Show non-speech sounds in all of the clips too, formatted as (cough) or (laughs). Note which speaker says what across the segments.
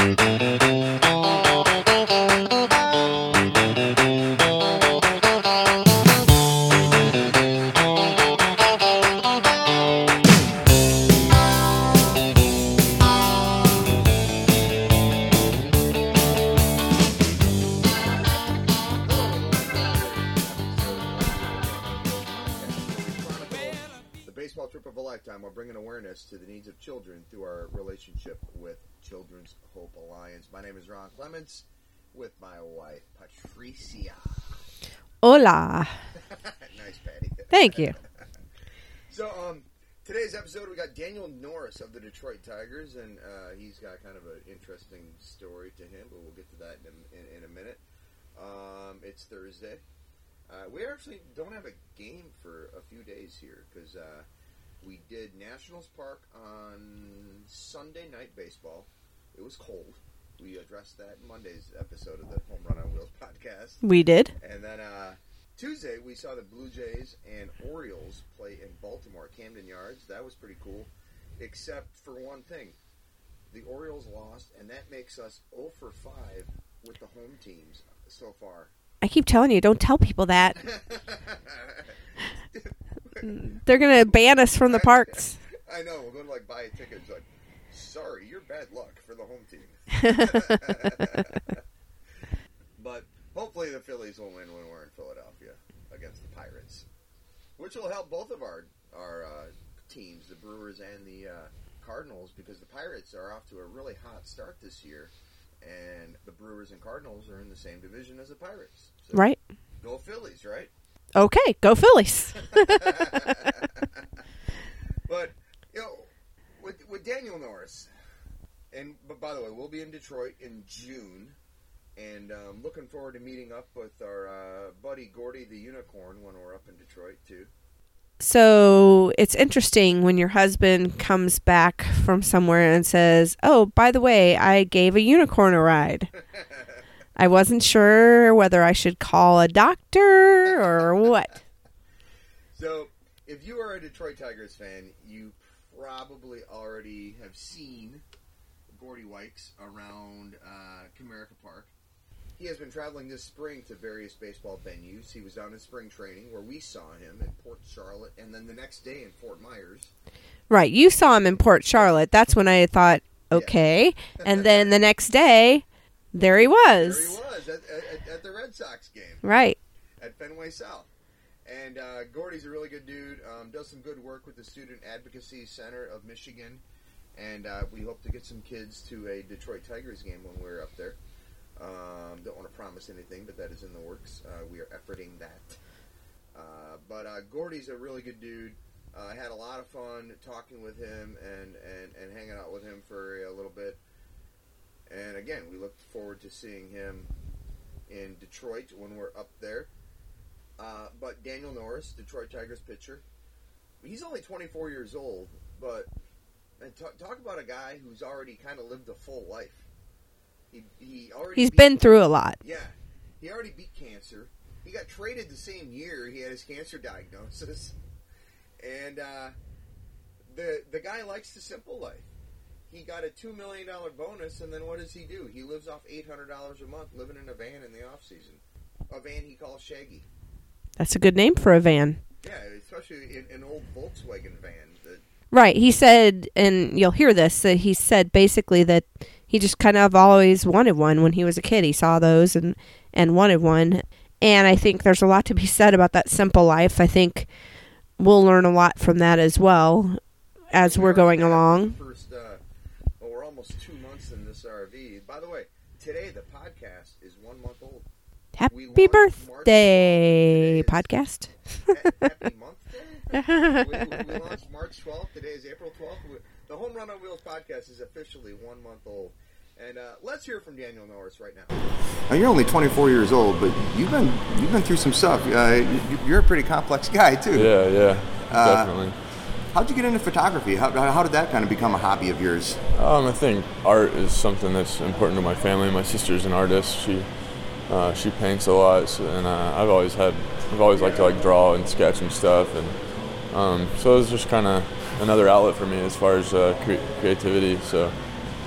Speaker 1: The Ron Clements with my wife, Patricia.
Speaker 2: Hola. (laughs)
Speaker 1: nice, Patty.
Speaker 2: Thank you. (laughs)
Speaker 1: So, um, today's episode, we got Daniel Norris of the Detroit Tigers, and uh, he's got kind of an interesting story to him, but we'll get to that in a, in, in a minute. Um, it's Thursday. Uh, we actually don't have a game for a few days here because uh, we did Nationals Park on Sunday night baseball. It was cold. We addressed that Monday's episode of the Home Run on Wheels podcast.
Speaker 2: We did.
Speaker 1: And then uh, Tuesday, we saw the Blue Jays and Orioles play in Baltimore, Camden Yards. That was pretty cool, except for one thing. The Orioles lost, and that makes us 0 for 5 with the home teams so far.
Speaker 2: I keep telling you, don't tell people that. (laughs) They're going to ban us from the parks.
Speaker 1: I know. We're going to like buy a ticket. It's like, sorry, you're bad luck for the home team. (laughs) but hopefully the Phillies will win when we're in Philadelphia against the Pirates, which will help both of our our uh, teams, the Brewers and the uh, Cardinals, because the Pirates are off to a really hot start this year, and the Brewers and Cardinals are in the same division as the Pirates. So
Speaker 2: Right?
Speaker 1: Go Phillies, right?
Speaker 2: Okay, go Phillies. (laughs) (laughs)
Speaker 1: But you know, with with Daniel Norris, and but by the way, we'll be in Detroit in June, and um, looking forward to meeting up with our uh, buddy Gordy the Unicorn when we're up in Detroit too.
Speaker 2: So it's interesting when your husband comes back from somewhere and says, Oh, by the way, I gave a unicorn a ride. (laughs) I wasn't sure whether I should call a doctor or what.
Speaker 1: So, if you are a Detroit Tigers fan, you probably already have seen Gordy Wykes around uh, Comerica Park. He has been traveling this spring to various baseball venues. He was down in spring training where we saw him in Port Charlotte, and then the next day in Fort Myers.
Speaker 2: Right. You saw him in Port Charlotte. That's when I thought, okay. (laughs) And then the next day, there he was.
Speaker 1: There he was at, at, at the Red Sox game
Speaker 2: Right.
Speaker 1: at Fenway South. And uh, Gordy's a really good dude. Um, does some good work with the Student Advocacy Center of Michigan, and uh, we hope to get some kids to a Detroit Tigers game when we're up there. Um, don't want to promise anything, but that is in the works. Uh, we are efforting that. Uh, but uh, Gordy's a really good dude. Uh, I had a lot of fun talking with him and, and, and hanging out with him for a little bit. And again, we look forward to seeing him in Detroit when we're up there. Uh, but Daniel Norris, Detroit Tigers pitcher, he's only 24 years old, but and talk, talk about a guy who's already kind of lived a full life. He, he already
Speaker 2: He's
Speaker 1: beat-
Speaker 2: been through a lot.
Speaker 1: yeah, he already beat cancer. He got traded the same year he had his cancer diagnosis, and uh, the the guy likes the simple life. He got a two million dollar bonus, and then what does he do? He lives off eight hundred dollars a month, living in a van in the off season. A van he calls Shaggy.
Speaker 2: That's a good name for a van.
Speaker 1: Yeah, especially in an old Volkswagen van.
Speaker 2: Right. He said, and you'll hear this, that he said basically that he just kind of always wanted one when he was a kid. He saw those and, and wanted one. And I think there's a lot to be said about that simple life. I think we'll learn a lot from that as well as we're going along.
Speaker 1: First, uh, well, we're almost two months in this RV. By the way, today the podcast is one month old.
Speaker 2: Happy birthday podcast.
Speaker 1: Happy month. We, we launched (laughs) March 12th. Today is April 12th. The Home Run on Wheels podcast is officially one month old. And uh, let's hear from Daniel Norris right now.
Speaker 3: Now, you're only 24 years old, but you've been you've been through some stuff. Uh, you- you're a pretty complex guy too.
Speaker 4: Yeah, yeah,
Speaker 3: Uh,
Speaker 4: definitely.
Speaker 3: How'd you get into photography? How, how did that kind of become a hobby of yours?
Speaker 4: Um, I think art is something that's important to my family. My sister's an artist. She uh, she paints a lot, so, and uh, I've always had I've always liked to like draw and sketch and stuff, and um, so it was just kind of another outlet for me as far as uh, cre- creativity. So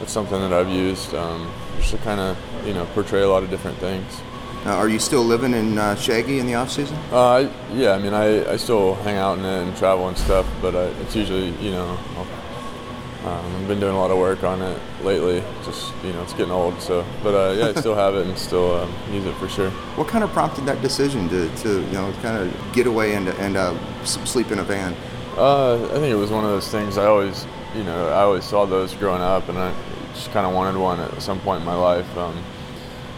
Speaker 4: it's something that I've used um, just to kind of you know portray a lot of different things.
Speaker 1: Uh, are you still living in uh, Shaggy in the off season?
Speaker 4: Uh, I, yeah, I mean, I, I still hang out in it and travel and stuff, but I, it's usually, you know, um, I've been doing a lot of work on it lately. Just, you know, it's getting old, so. But uh, yeah, I still have it and still um, use it for sure.
Speaker 1: What kind of prompted that decision to, to you know, kind of get away and, and uh, sleep in a van?
Speaker 4: Uh, I think it was one of those things I always, you know, I always saw those growing up, and I just kind of wanted one at some point in my life. Um,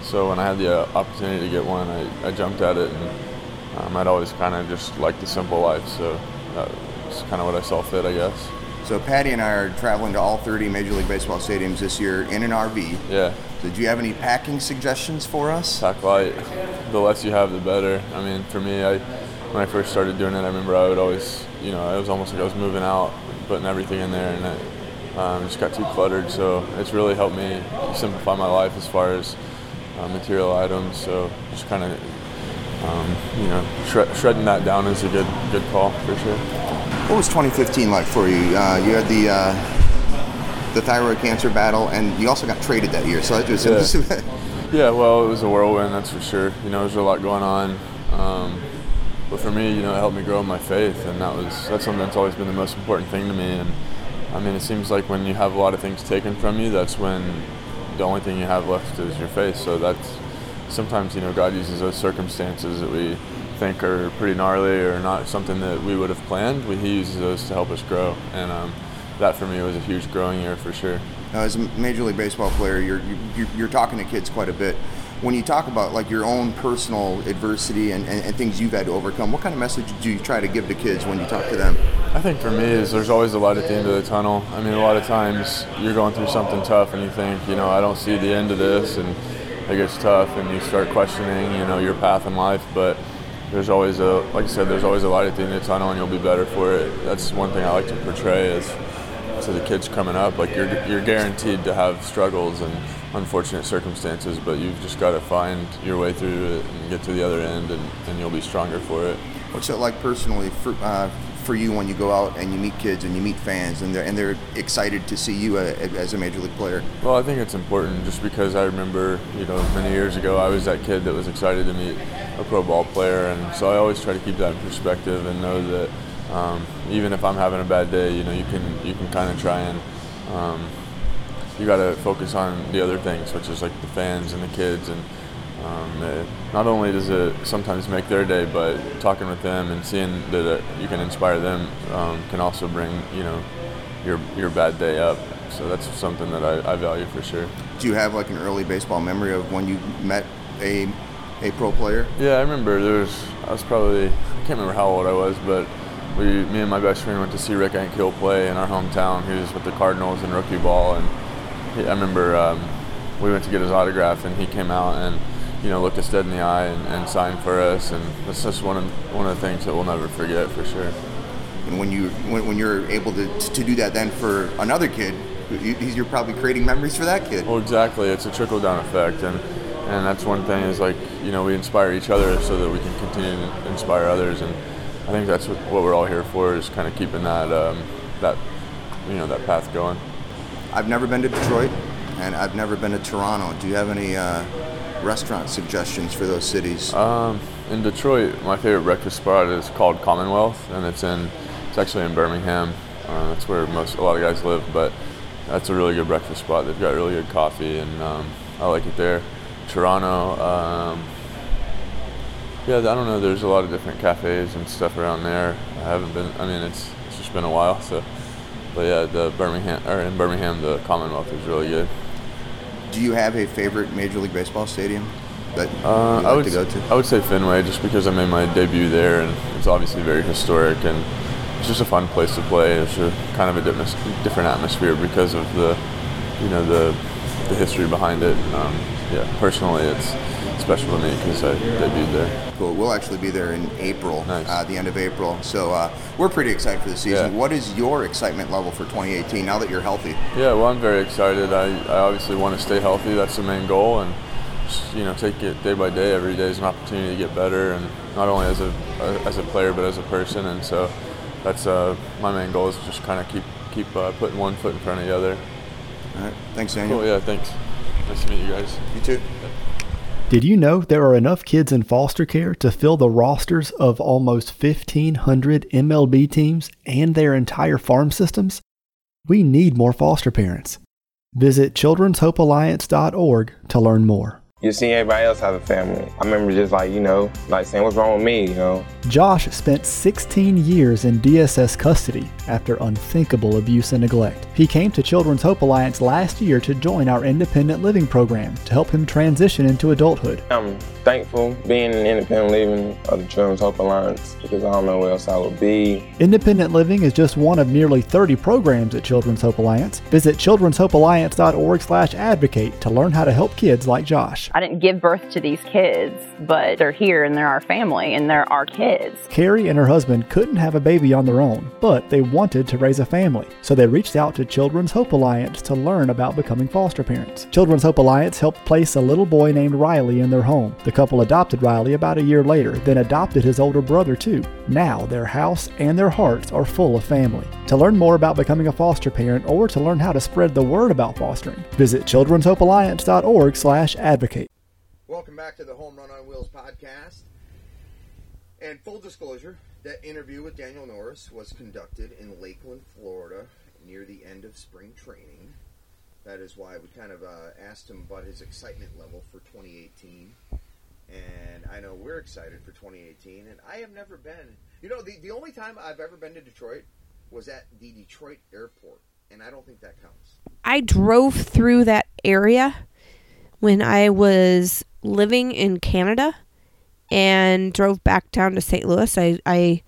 Speaker 4: so when I had the uh, opportunity to get one, I, I jumped at it, and um, I'd always kind of just liked the simple life. So that's kind of what I saw fit, I guess.
Speaker 1: So Patty and I are traveling to all 30 Major League Baseball stadiums this year in an RV.
Speaker 4: Yeah.
Speaker 1: So do you have any packing suggestions for us?
Speaker 4: Pack light. The less you have, the better. I mean, for me, I when I first started doing it, I remember I would always, you know, it was almost like I was moving out, putting everything in there, and it um, just got too cluttered. So it's really helped me simplify my life as far as uh, material items. So just kind of, um, you know, shred- shredding that down is a good good call for sure.
Speaker 1: What was 2015 like for you? Uh, you had the uh, the thyroid cancer battle, and you also got traded that year. So that was
Speaker 4: yeah. (laughs) yeah, well, it was a whirlwind, that's for sure. You know, there's a lot going on. Um, but for me, you know, it helped me grow in my faith, and that was that's something that's always been the most important thing to me. And I mean, it seems like when you have a lot of things taken from you, that's when the only thing you have left is your faith. So that's sometimes you know God uses those circumstances that we think are pretty gnarly or not something that we would have planned. He uses those to help us grow, and um, that for me was a huge growing year for sure.
Speaker 1: Now, as a major league baseball player, you're, you're you're talking to kids quite a bit. When you talk about like your own personal adversity and, and, and things you've had to overcome, what kind of message do you try to give to kids when you talk to them?
Speaker 4: I think for me is there's always a light at the end of the tunnel. I mean, a lot of times you're going through something tough and you think, you know, I don't see the end of this, and it gets tough, and you start questioning, you know, your path in life. But there's always a, like I said, there's always a light at the end of the tunnel, and you'll be better for it. That's one thing I like to portray is to the kids coming up. Like you're you're guaranteed to have struggles and unfortunate circumstances, but you've just got to find your way through it and get to the other end, and, and you'll be stronger for it.
Speaker 1: What's it like personally for uh, for you when you go out and you meet kids and you meet fans and they're and they're excited to see you uh, as a major league player?
Speaker 4: Well, I think it's important just because I remember you know many years ago I was that kid that was excited to meet a pro ball player, and so I always try to keep that in perspective and know that um, even if I'm having a bad day, you know, you can you can kind of try and um, you got to focus on the other things, which is like the fans and the kids, and um, it, not only does it sometimes make their day, but talking with them and seeing that it, you can inspire them um, can also bring you know your your bad day up. So that's something that I, I value for sure.
Speaker 1: Do you have like an early baseball memory of when you met a a pro player?
Speaker 4: Yeah, I remember there was I was probably I can't remember how old I was, but we, me and my best friend went to see Rick Ankiel play in our hometown. He was with the Cardinals in rookie ball, and he, I remember um, we went to get his autograph, and he came out and you know looked us dead in the eye and, and signed for us, and that's just one of one of the things that we'll never forget for sure.
Speaker 1: And when you when, when you're able to, to do that then for another kid, you're probably creating memories for that kid.
Speaker 4: Well, exactly. It's a trickle down effect, and and that's one thing is like you know we inspire each other so that we can continue to inspire others and I think that's what, what we're all here for is kind of keeping that um, that you know that path going.
Speaker 1: I've never been to Detroit, and I've never been to Toronto. Do you have any uh, restaurant suggestions for those cities?
Speaker 4: Um, in Detroit, my favorite breakfast spot is called Commonwealth, and it's in it's actually in Birmingham. Uh, that's where most a lot of guys live, but that's a really good breakfast spot. They've got really good coffee, and um, I like it there. Toronto. Um, yeah, I don't know. There's a lot of different cafes and stuff around there. I haven't been. I mean, it's it's just been a while. So, but yeah, the Birmingham or in Birmingham, the Commonwealth is really good.
Speaker 1: Do you have a favorite Major League Baseball stadium that
Speaker 4: uh,
Speaker 1: you like
Speaker 4: I would
Speaker 1: to go to?
Speaker 4: I would say Fenway, just because I made my debut there, and it's obviously very historic, and it's just a fun place to play. It's a kind of a different atmosphere because of the, you know, the the history behind it. Um, yeah, personally, it's special to me because I debuted there.
Speaker 1: Cool. We'll actually be there in April,
Speaker 4: nice.
Speaker 1: uh, the end of April. So uh, we're pretty excited for the season.
Speaker 4: Yeah.
Speaker 1: What is your excitement level for 2018 now that you're healthy?
Speaker 4: Yeah, well, I'm very excited. I, I obviously want to stay healthy. That's the main goal, and just, you know, take it day by day. Every day is an opportunity to get better, and not only as a as a player but as a person. And so that's uh, my main goal is just kind of keep keep uh, putting one foot in front of the other.
Speaker 3: All right. Thanks, Daniel.
Speaker 4: Cool. Yeah. Thanks. Nice to meet you guys.
Speaker 3: You too.
Speaker 5: Did you know there are enough kids in foster care to fill the rosters of almost 1,500 MLB teams and their entire farm systems? We need more foster parents. Visit children'shopealliance.org to learn more.
Speaker 6: You see everybody else have a family. I remember just like, you know, like saying, what's wrong with me, you know?
Speaker 5: Josh spent 16 years in DSS custody after unthinkable abuse and neglect. He came to Children's Hope Alliance last year to join our independent living program to help him transition into adulthood.
Speaker 6: I'm thankful being in independent living of the Children's Hope Alliance because I don't know where else I would be.
Speaker 5: Independent living is just one of nearly 30 programs at Children's Hope Alliance. Visit children'shopealliance.org slash advocate to learn how to help kids like Josh.
Speaker 7: I didn't give birth to these kids, but they're here and they're our family and they're our kids.
Speaker 5: Carrie and her husband couldn't have a baby on their own, but they wanted to raise a family. So they reached out to Children's Hope Alliance to learn about becoming foster parents. Children's Hope Alliance helped place a little boy named Riley in their home. The couple adopted Riley about a year later, then adopted his older brother too. Now their house and their hearts are full of family. To learn more about becoming a foster parent or to learn how to spread the word about fostering, visit children'shopealliance.org/advocate.
Speaker 1: Welcome back to the Home Run on Wheels podcast. And full disclosure, that interview with Daniel Norris was conducted in Lakeland, Florida, near the end of spring training. That is why we kind of uh, asked him about his excitement level for 2018. And I know we're excited for 2018. And I have never been, you know, the, the only time I've ever been to Detroit was at the Detroit airport. And I don't think that counts.
Speaker 2: I drove through that area when I was living in Canada and drove back down to St. Louis. I, I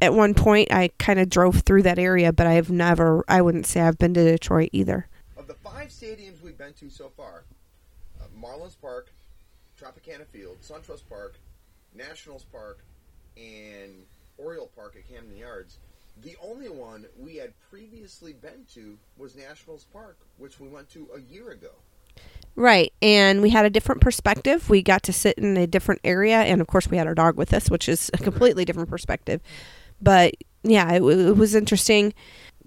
Speaker 2: at one point I kind of drove through that area, but I've never I wouldn't say I've been to Detroit either.
Speaker 1: Of the five stadiums we've been to so far, uh, Marlins Park, Tropicana Field, SunTrust Park, Nationals Park, and Oriole Park at Camden Yards, the only one we had previously been to was Nationals Park, which we went to a year ago.
Speaker 2: Right. And we had a different perspective. We got to sit in a different area. And of course, we had our dog with us, which is a completely different perspective. But yeah, it, w- it was interesting.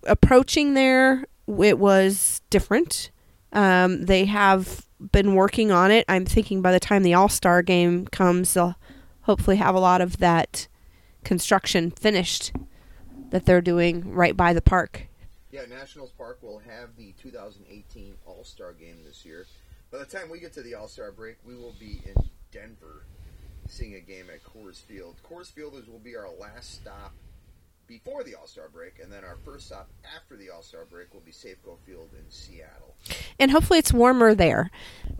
Speaker 2: Approaching there, it was different. Um, they have been working on it. I'm thinking by the time the All Star game comes, they'll hopefully have a lot of that construction finished that they're doing right by the park.
Speaker 1: Yeah, Nationals Park will have the 2018 All Star game this year. By the time we get to the All Star break, we will be in Denver seeing a game at Coors Field. Coors Field is, will be our last stop before the All Star break, and then our first stop after the All Star break will be Safeco Field in Seattle.
Speaker 2: and hopefully it's warmer there.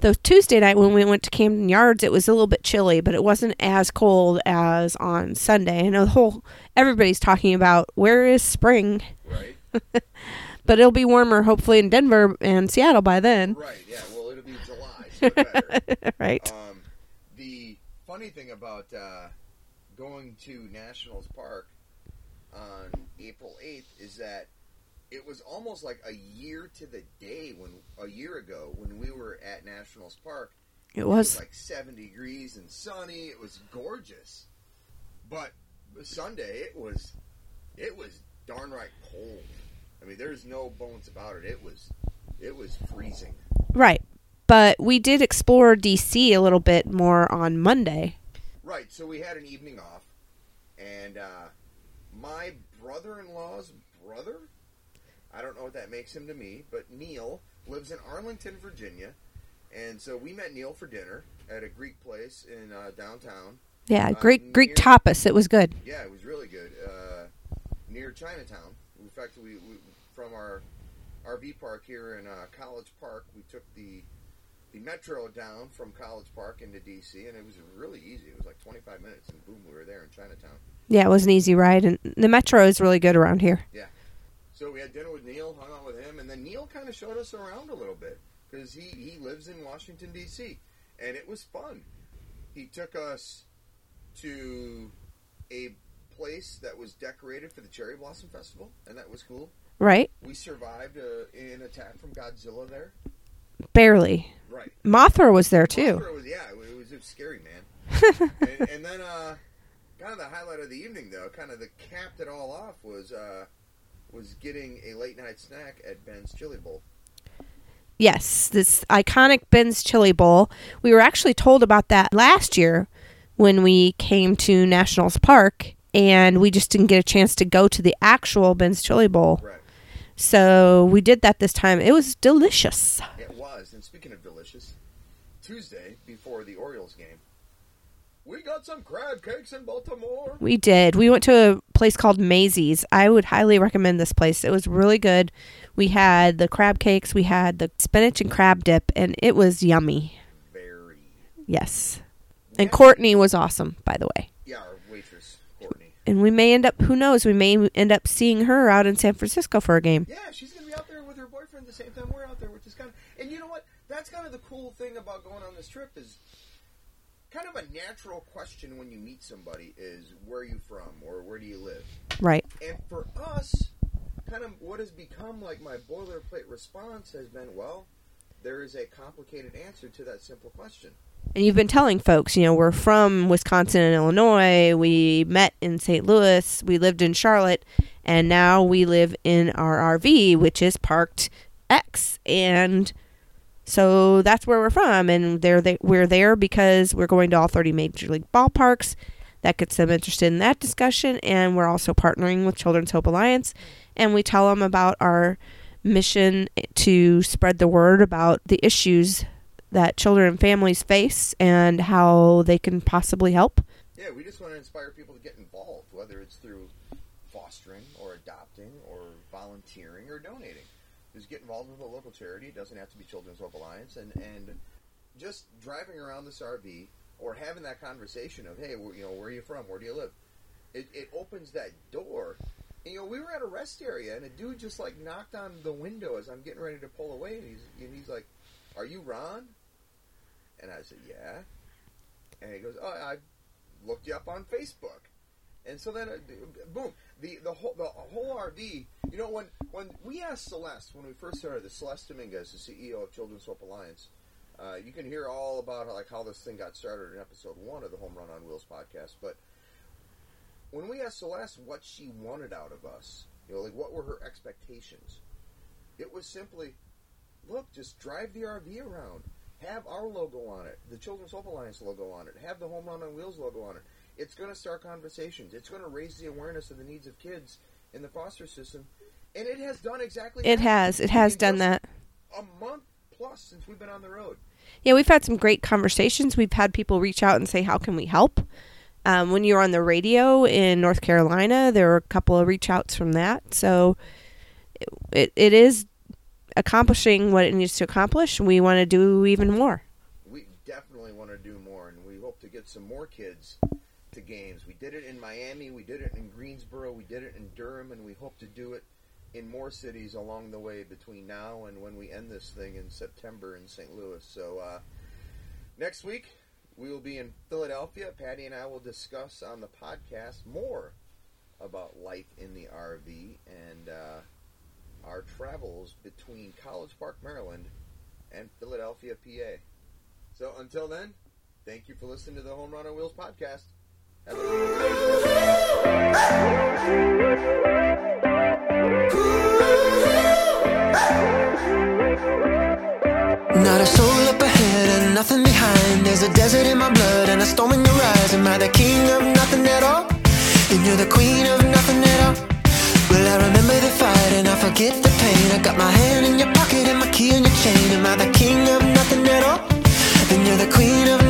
Speaker 2: The Tuesday night when we went to Camden Yards, it was a little bit chilly, but it wasn't as cold as on Sunday. I know the whole everybody's talking about where is spring,
Speaker 1: Right? (laughs)
Speaker 2: but it'll be warmer hopefully in Denver and Seattle by then,
Speaker 1: right, yeah. Well, it'll be July, so better. (laughs)
Speaker 2: right?
Speaker 1: Um, the funny thing about uh, going to Nationals Park on April 8th is that it was almost like a year to the day when a year ago when we were at Nationals Park.
Speaker 2: It
Speaker 1: It was
Speaker 2: was
Speaker 1: like 70 degrees and sunny. It was gorgeous. But Sunday it was it was darn right cold. I mean, there's no bones about it. It was it was freezing.
Speaker 2: right. But we did explore DC a little bit more on Monday.
Speaker 1: Right. So we had an evening off, and uh, my brother-in-law's brother. I don't know what that makes him to me, but Neil lives in Arlington, Virginia, and so we met Neil for dinner at a Greek place in uh, downtown.
Speaker 2: Yeah,
Speaker 1: Uh,
Speaker 2: Greek Greek tapas. It was good.
Speaker 1: Yeah, it was really good. Uh, near Chinatown. In fact, we, we from our RV park here in uh, College Park, we took the the metro down from College Park into DC, and it was really easy. It was like 25 minutes, and boom, we were there in Chinatown.
Speaker 2: Yeah, it was an easy ride, and the metro is really good around here. Yeah.
Speaker 1: So we had dinner with Neil, hung out with him, and then Neil kind of showed us around a little bit because he, he lives in Washington D.C. and it was fun. He took us to a place that was decorated for the Cherry Blossom Festival, and that was cool.
Speaker 2: Right?
Speaker 1: We survived uh, an attack from Godzilla there.
Speaker 2: Barely.
Speaker 1: Right.
Speaker 2: Mothra was there too.
Speaker 1: Mothra was, yeah, it was, it was scary, man. (laughs) and, and then, uh, kind of the highlight of the evening, though, kind of the capped it all off was uh, was getting a late night snack at Ben's Chili Bowl.
Speaker 2: Yes, this iconic Ben's Chili Bowl. We were actually told about that last year when we came to Nationals Park, and we just didn't get a chance to go to the actual Ben's Chili Bowl.
Speaker 1: Right.
Speaker 2: So we did that this time. It was delicious.
Speaker 1: It was. And speaking of delicious, Tuesday before the Orioles game, we got some crab cakes in Baltimore.
Speaker 2: We did. We went to a place called Maisie's. I would highly recommend this place. It was really good. We had the crab cakes, we had the spinach and crab dip, and it was yummy.
Speaker 1: Very.
Speaker 2: Yes. And Courtney was awesome, by the way.
Speaker 1: Yeah, our waitress, Courtney.
Speaker 2: And we may end up, who knows, we may end up seeing her out in San Francisco for a game.
Speaker 1: Yeah, she's gonna be out there with her boyfriend the same time we're out there, which is kind of. And you know what? That's kind of the cool thing about going on this trip is kind of a natural question when you meet somebody is where are you from or where do you live?
Speaker 2: Right.
Speaker 1: And for us, kind of what has become like my boilerplate response has been, well, there is a complicated answer to that simple question.
Speaker 2: And you've been telling folks, you know, we're from Wisconsin and Illinois. We met in St. Louis. We lived in Charlotte. And now we live in our RV, which is parked X. And so that's where we're from. And they're they, we're there because we're going to all 30 major league ballparks. That gets them interested in that discussion. And we're also partnering with Children's Hope Alliance. And we tell them about our mission to spread the word about the issues that children and families face and how they can possibly help.
Speaker 1: Yeah, we just want to inspire people to get involved, whether it's through fostering or adopting or volunteering or donating. Just get involved with a local charity. It doesn't have to be Children's Hope Alliance, and and just driving around this RV or having that conversation of, hey, you know, where are you from? Where do you live? It, it opens that door. And, you know, we were at a rest area, and a dude just like knocked on the window as I'm getting ready to pull away, and he's and he's like, "Are you Ron?" And I said, "Yeah." And he goes, "Oh, I looked you up on Facebook." And so then, uh, boom, the the whole the whole RV. You know, when when we asked Celeste when we first started, the Celeste Dominguez, the CEO of Children's Hope Alliance, uh, you can hear all about like how this thing got started in episode one of the Home Run on Wheels podcast. But when we asked Celeste what she wanted out of us, you know, like what were her expectations, it was simply, look, just drive the RV around, have our logo on it, the Children's Hope Alliance logo on it, have the Home Run on Wheels logo on it. It's going to start conversations. It's going to raise the awareness of the needs of kids in the foster system, and it has done exactly.
Speaker 2: It
Speaker 1: that.
Speaker 2: has. It has done that.
Speaker 1: A month plus since we've been on the road.
Speaker 2: Yeah, we've had some great conversations. We've had people reach out and say, "How can we help?" Um, when you were on the radio in North Carolina, there were a couple of reach outs from that. So it it is accomplishing what it needs to accomplish. We want to do even more.
Speaker 1: we definitely want to do more, and we hope to get some more kids to games. We did it in Miami, we did it in Greensboro, we did it in Durham, and we hope to do it in more cities along the way between now and when we end this thing in September in St. Louis. So uh, next week we will be in Philadelphia. Patty and I will discuss on the podcast more about life in the RV and uh, our travels between College Park, Maryland, and Philadelphia, PA. So until then, thank you for listening to the Home Run on Wheels podcast. Have a
Speaker 8: Not a soul up ahead and nothing behind. There's a desert in my blood and a storm in your eyes. Am I the king of nothing at all? And you're the queen of nothing at all. Forget the pain. I got my hand in your pocket and my key in your chain. Am I the king of nothing at all? And you're the queen of